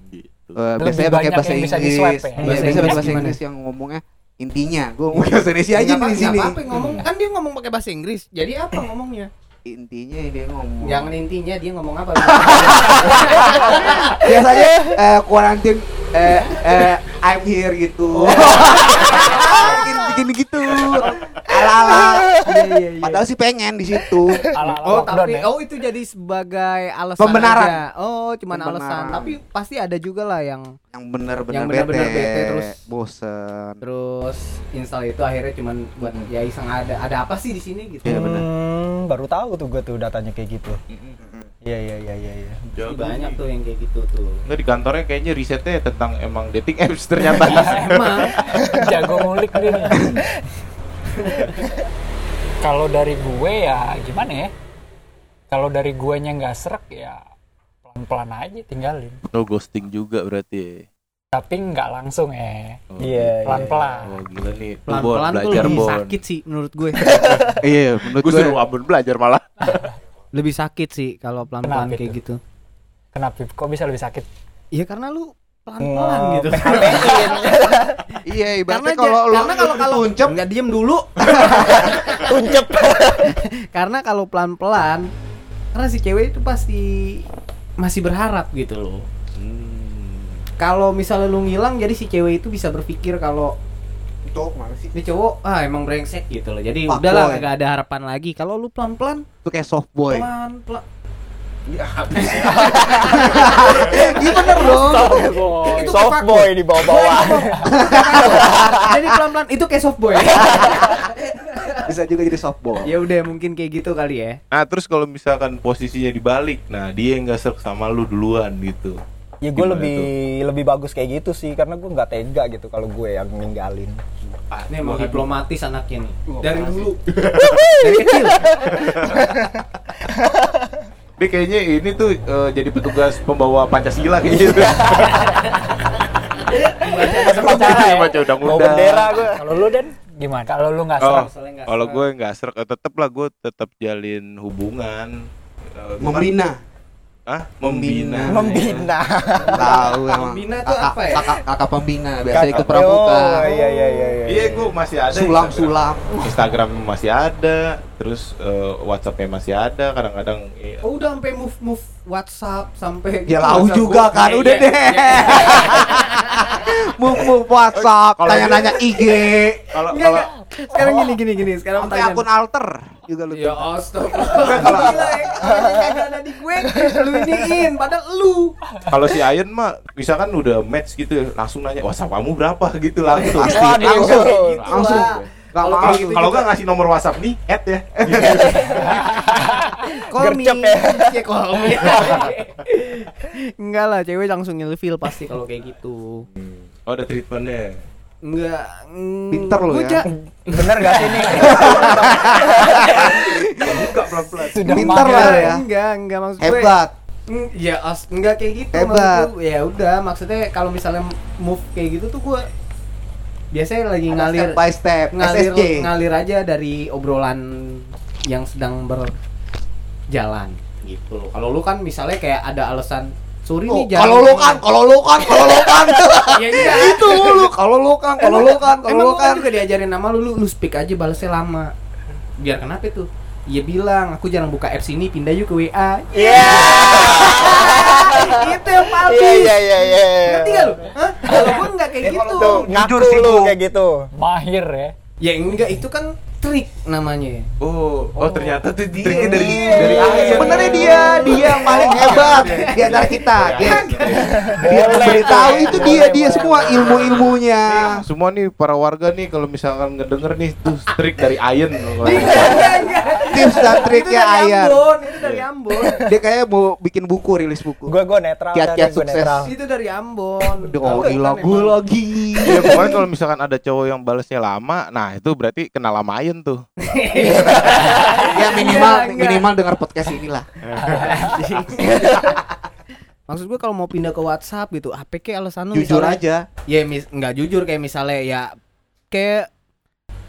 Gitu. Eh, Lebih biasanya pakai bahasa yang bisa Inggris. di-swipe ya? Iya, Bahasa biasanya Inggris pakai bahasa gimana? Inggris yang ngomongnya intinya. Gue ngomong bahasa Indonesia aja di apa- sini. apa-apa ngomong kan dia ngomong pakai bahasa Inggris. Jadi apa ngomongnya? Intinya dia ngomong. Jangan intinya dia ngomong apa? biasanya eh quarantine eh eh I'm here gitu. Bikin bikin gitu. Ala-ala. Iya iya iya. Padahal sih pengen di situ. Oh tapi ya. oh itu jadi sebagai alasan Pembenaran. aja. Oh cuman alasan. Pembenaran. Tapi pasti ada juga lah yang Yang bener-bener Yang bete, bete terus. bosen. terus install itu akhirnya cuman buat ya iseng ada ada apa sih di sini gitu. Iya, benar. Hmm, baru tahu tuh gue tuh datanya kayak gitu. Iya iya iya iya. iya. Pasti banyak tuh yang kayak gitu tuh. Nggak di kantornya kayaknya risetnya tentang emang dating apps ternyata. Emang Jago ngulik dia. nih. Kalau dari gue ya gimana ya? Kalau dari guenya nggak serak ya pelan-pelan aja tinggalin. No ghosting juga berarti. Tapi nggak langsung ya. Oh, Iya. Pelan-pelan. Oh gila nih. Tuh, Bon, pelan-pelan tuh belajar lebih Bon. sakit sih menurut gue. Iya, menurut Gue gue. suruh Abon belajar malah. lebih sakit sih kalau pelan-pelan kayak itu? gitu. Kenapa? Kok bisa lebih sakit? Iya karena lu pelan-pelan Oh, gitu. Iya, karena ibaratnya kalau lu karena kalau kalau tuncep nggak diem dulu. Tuncep. karena kalau pelan-pelan karena si cewek itu pasti masih berharap gitu loh. Kalau misalnya lu ngilang jadi si cewek itu bisa berpikir kalau cowok mana sih? ini cowok ah emang brengsek gitu loh. Jadi Fuck udahlah boy. gak ada harapan lagi. Kalau lu pelan-pelan Itu kayak soft boy. pelan-pelan Gimana dong? Itu Soft boy di bawah-bawah. jadi pelan-pelan itu kayak soft boy. Bisa juga jadi soft boy. ya udah mungkin kayak gitu kali ya. Nah terus kalau misalkan posisinya dibalik, nah dia yang nggak serk sama lu duluan gitu. Ya gue lebih lebih bagus kayak gitu sih karena gue nggak tega gitu kalau gue yang ninggalin. Ini emang diplomatis anaknya nih. Dari makasih. dulu. Dari kecil. Tapi kayaknya ini tuh eh, jadi petugas pembawa Pancasila kayaknya gitu. Baca undang-undang. bendera gue. Kalau lu dan gimana? Kalau lu nggak Oh, serak? Kalau serak. gue nggak serk, eh, tetep lah gue tetap jalin hubungan. Eh, gua kan- Membina. Hah? Membina. Membina. Tahu emang. Pembina tuh Kakak- apa ya? Kakak kakak pembina biasa Kakak- ikut pramuka. Oh, iya iya iya. Iya, gue masih ada. Sulam Instagram. sulam. Instagram masih ada, terus eh, WhatsAppnya masih ada. Kadang-kadang eh, Oh udah sampai move move WhatsApp sampai Ya lau WhatsApp juga gua. kan, Iya, udah iya, deh. iya. move move WhatsApp, Kalau tanya-nanya IG, Kalau kalau. Sekarang gini gini gini, sekarang sampai akun alter juga lu. Ya astagfirullah. Ya. Kalau kagak ada di gue, lu iniin padahal lu. kalau si Ayen mah misalkan udah match gitu langsung nanya WhatsApp kamu berapa gitu langsung. Pasti, langsung, Gitu langsung. Gak Kalau gitu Kalau juga. nggak ngasih nomor WhatsApp nih, add ya. Call me. Gercep ya. Iya. Enggak lah, cewek langsung nyelfil pasti kalau kayak gitu. Oh, ada treatmentnya. Enggak. mm, Pinter gua ya. Bener gak sih nih? Buka pelan-pelan. Sudah Pinter lah ya. Enggak, enggak maksud gue. Hebat. Mm, Ya, as, enggak kayak gitu. Hebat. maksud gue. Ya udah, maksudnya kalau misalnya move kayak gitu tuh gue biasanya lagi Ada ngalir step by step, ngalir ngalir aja dari obrolan yang sedang berjalan gitu loh. Kalau lu kan misalnya kayak ada alasan sorry Oh, nih jangan kalau lu kan, kalau lu kan, kalau lu kan. ya iya. itu lu, kalau lu kan, kalau lu kan, kalau Emang lu gua kan. juga diajarin nama lu, lu, lu speak aja balasnya lama. Biar kenapa itu? Iya bilang, aku jarang buka apps ini, pindah yuk ke WA. Iya. itu yang paling. Iya iya iya iya. Ngerti gak lu? Hah? Kalau gua nggak kayak gitu. Tuh, ngaku sih, lu kayak gitu. Mahir ya. Ya enggak, itu kan trik namanya. Oh, oh ternyata tuh triknya dari dari Ayen. Sebenarnya dia, dia yang paling hebat di antara kita. Dia, dia beritahu itu dia, dia semua ilmu-ilmunya. Semua nih para warga nih kalau misalkan ngedenger nih tuh trik dari Ayen. Tips dan itu triknya dari Ayar. Ambon, itu dari Ambon. Dia kayak mau bikin buku, rilis buku. Gue gue netral. Kiat-kiat sukses. netral. itu dari Ambon. Oh, Kan gila gue lagi. Ya pokoknya kalau misalkan ada cowok yang balesnya lama, nah itu berarti kenal lama Ayen tuh. Ya minimal enggak. minimal dengar podcast inilah. Maksud gue kalau mau pindah ke WhatsApp gitu, apa kayak alasan lu Jujur misalnya- aja. Ya mis nggak jujur kayak misalnya ya kayak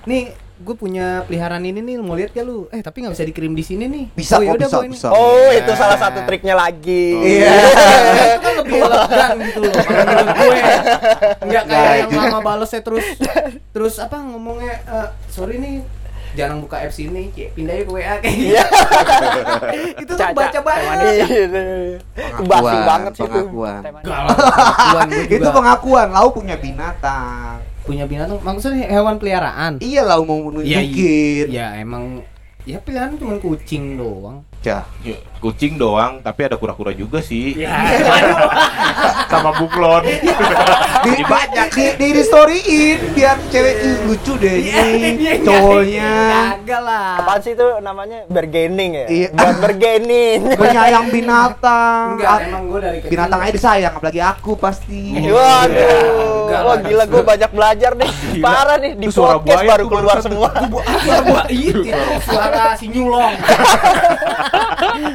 nih gue punya peliharaan ini nih mau lihat gak lu? Eh tapi nggak bisa dikirim di sini nih. Bisa oh, kok, yaudah, bisa, ini. bisa. Oh, itu salah satu triknya lagi. Iya. itu kan lebih elegan gitu loh menurut gue. Nggak kayak yang lama balesnya terus terus apa ngomongnya eh, sorry nih jarang buka apps ini pindah ke WA kayak gitu. itu tuh Caca. baca banget. Itu basi banget sih itu. pengakuan. Pengakuan Itu pengakuan, lau punya binatang. Punya binatang maksudnya hewan peliharaan. Iya lau mau Iya, nunjukin. Ya emang ya pilihan cuma kucing doang. Ya. Ya, kucing doang, tapi ada kura-kura juga sih. Ya. Sama buklon. Di, banyak. di, di, di storyin biar cewek "Ih, lucu deh Iya, ini cowoknya. Kagak lah. Apaan sih itu namanya bergening ya? Iya. Buat bergening. Penyayang binatang. Enggak, emang gue dari kecil. Binatang aja disayang, apalagi aku pasti. Waduh, Enggak wah gila gue banyak belajar nih. Parah nih di podcast buaya baru keluar semua. Suara itu suara si nyulong.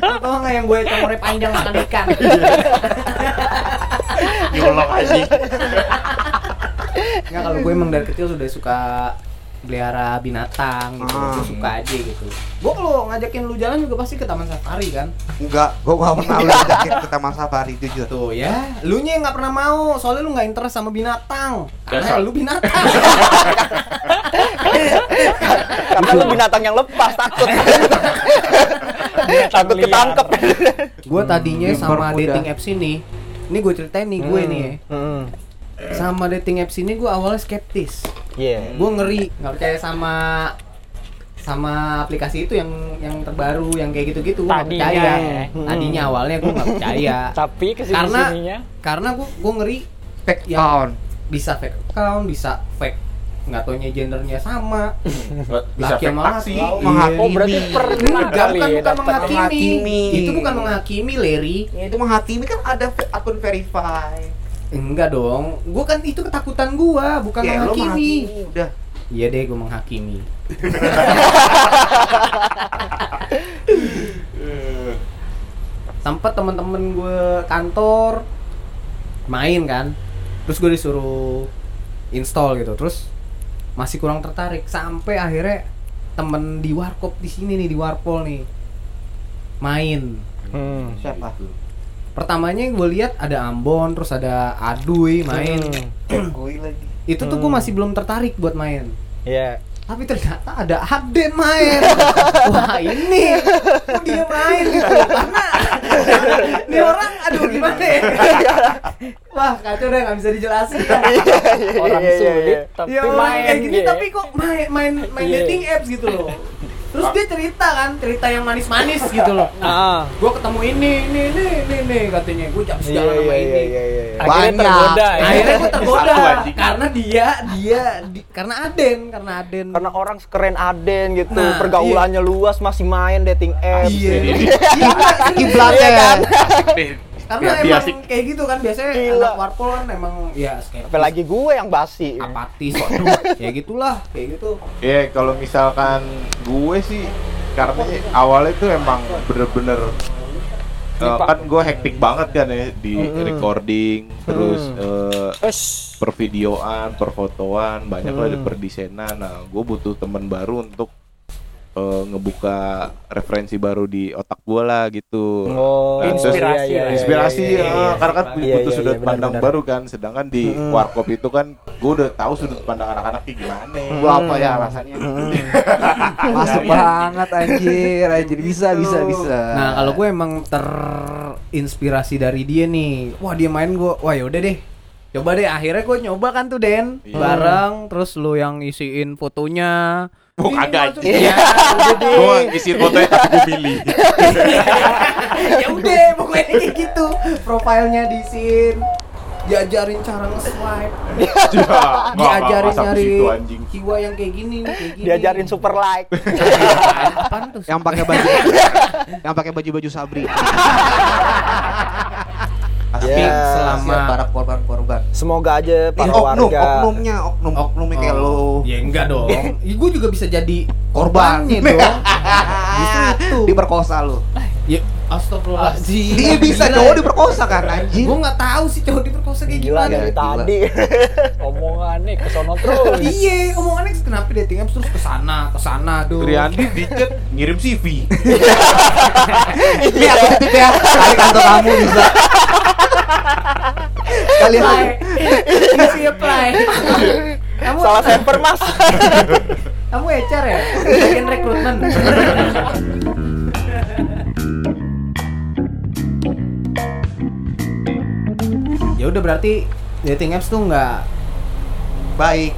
Atau enggak yang gue congore panjang makan ikan. Nyolok aja. Enggak kalau gue emang dari kecil sudah suka pelihara binatang gitu. Ah. Gue suka aja gitu. Gue kalau ngajakin lu jalan juga pasti ke taman safari kan. Enggak, gua gak pernah lu ajakin ke taman safari jujur. Tuh ya, lu nya yang nggak pernah mau, soalnya lu nggak interest sama binatang. Karena Dasar. lu binatang. Karena lu binatang yang lepas takut. takut ketangkep. gue tadinya Hmm, sama bermuda. dating apps ini, ini gue ceritain nih gue nih ya. Hmm. Sama dating apps ini gue awalnya skeptis. Iya. Gue ngeri, nggak percaya sama sama aplikasi itu yang yang terbaru yang kayak gitu-gitu gue nggak percaya. ya. Hmm. Tadinya awalnya gue nggak percaya. Tapi ke sini Karena- sininya Karena gue gue ngeri Fake account. bisa fake account, bisa fake nggak taunya gendernya sama. Bisa Laki sama laki. menghakimi. Oh berarti pernah Enggak, kali bukan, ya bukan menghakimi. menghakimi. Itu bukan menghakimi, Larry. Ya itu menghakimi kan ada akun verify. Enggak dong. Gua kan itu ketakutan gua, bukan Ya, menghakimi. menghakimi udah. Iya deh, gua menghakimi. Tempat teman-teman gue kantor main kan. Terus gue disuruh install gitu. Terus masih kurang tertarik sampai akhirnya temen di warkop di sini nih di warpol nih main Hmm. Siapa? pertamanya gue lihat ada Ambon terus ada Aduy main Gue lagi. itu tuh gue masih belum tertarik buat main Iya. Tapi ternyata ada Aden main wah ini kok dia main gitu karena ini orang aduh gimana ya Wah, kacau deh nggak bisa dijelasin. Orang Iya, iya, sulit iya. tapi ya orang main kayak gini gitu. tapi kok main main main dating apps gitu loh. Terus dia cerita kan, cerita yang manis-manis gitu loh. Ah. Gua ketemu ini, ini, ini, ini, ini katanya. Gua jam Iya sejalan sama iya ini. iya iya. iya. Akhirnya Banyak. tergoda ya. Akhirnya gue tergoda karena dia dia di- karena Aden karena Aden Karena orang sekeren Aden gitu, Nah, pergaulannya luas masih main dating apps. iya iya. Kiblatnya Iya kan? Karena emang asik. kayak gitu kan biasanya Gila. anak warpol kan emang ya skeptis Apalagi gue yang basi. apatis kayak gitulah kayak gitu Ya kalau misalkan gue sih karena awalnya tuh emang bener-bener eh, Pak. kan gue hektik banget kan ya di Mm-mm. recording terus Mm. eh, Terus pervideoan, perfotoan, banyak lah di perdesainan. Nah, gue butuh teman baru untuk eh, ngebuka referensi baru di otak gue lah gitu. Oh, Nah, Inspirasi iya, iya, inspirasi iya, iya, ya, iya. karena kan Iya, butuh iya, sudut iya, pandang benar-benar. baru kan sedangkan di Mm-mm. warkop itu kan gue udah tahu sudut pandang anak-anak kayak gimana Gua apa ya alasannya? Masuk banget anjir, anjir bisa bisa bisa. nah kalau gue emang terinspirasi dari dia nih wah dia main gue wah yaudah deh coba deh akhirnya gue nyoba kan tuh Den Iya. bareng terus lu yang isiin fotonya Oh, kagak, masuk- anjing. ya udah deh. gue isi fotonya tapi gue pilih ya udah pokoknya kayak gitu. Profilnya disin diajarin cara nge-swipe. Diajarin nyari jiwa yang kayak gini kayak gini. Diajarin super like. Yang pakai baju. Yang pakai baju-baju sabri. Tapi Ya, selama Siap para korban-korban. Semoga aja Eh, para oknum, warga. oknumnya, oknum, oknumnya kayak lo. Ya enggak dong. Ya, gue juga bisa jadi Korban. korbannya dong. Justru itu. Diperkosa lo. Ya astagfirullahaladzim. Dia bisa Gila. cowok diperkosa kan anjing. Gue nggak tahu sih cowok diperkosa kayak Gila gimana. dari Gila. tadi. omongannya ke sono terus. Iya, omongannya kenapa dating apps terus ke sana, ke sana dong. Triandi di chat ngirim CV Ini aku titip ya. Kali kantor kamu bisa. Kalian Apply. Isi apply. kamu Salah server mas. kamu HR ya? Bagian rekrutmen. ya udah berarti dating apps tuh nggak baik.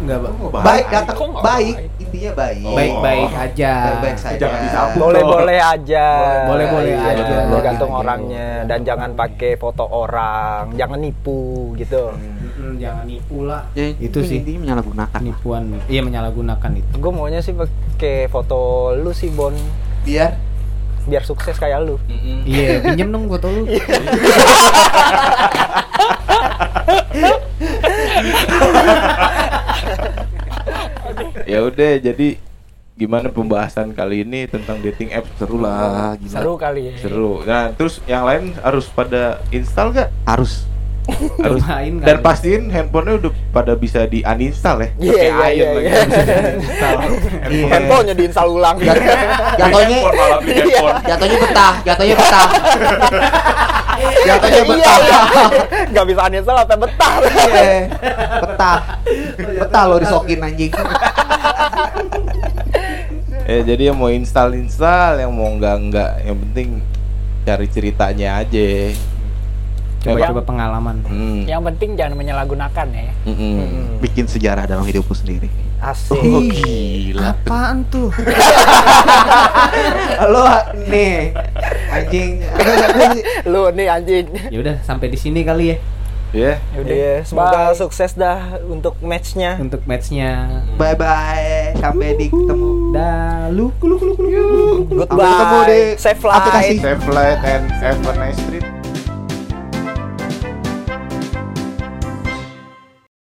nggak ba- Baik. Baik baik. baik? Intinya baik. Oh. baik-baik aja. Baik-baik saja. Boleh-boleh aja. Boleh-boleh Iya, aja. Tergantung Gitu. orangnya dan jangan pakai foto orang, jangan nipu gitu. Mm, jangan nipu lah. Ya, itu sih intinya menyalahgunakan. penipuan. Iya menyalahgunakan itu. Gue maunya sih pakai foto lu sih Bon, Biar biar sukses kayak lu. Iya, pinjem dong foto lu. ya udah jadi gimana pembahasan kali ini tentang dating apps seru lah gila. Seru kali ya. seru nah terus yang lain harus pada install gak harus harus Main kan. dan pastiin handphonenya udah pada bisa di uninstall ya Iya, Pakai iya, iron iya, lagi iya. bisa di-uninstall. Handphone. Handphonenya diinstal ulang. Jatuhnya jatuhnya betah, jatuhnya betah. jatuhnya Iya, betah. Nggak bisa uninstall apa betah. Iya. Betah. Betah lo disokin anjing. Eh jadi yang mau install install, yang mau enggak enggak, yang penting cari ceritanya aja. Coba-coba pengalaman. Hmm. Yang penting jangan menyalahgunakan ya. Mm-mm. Bikin sejarah dalam hidupku sendiri. Asik. Oh gila. Apaan tuh? Lo nih anjing. Lu nih anjing. ya udah sampai di sini kali ya Ya. Yaudah. Iya, semoga Bye. sukses dah untuk matchnya. untuk matchnya. Bye bye. Sampai ditemu. Dah, lu, lu, lu, lu, lu. Sampai ketemu di Goodbye. Safe flight. aplikasi. Save light and have a nice trip.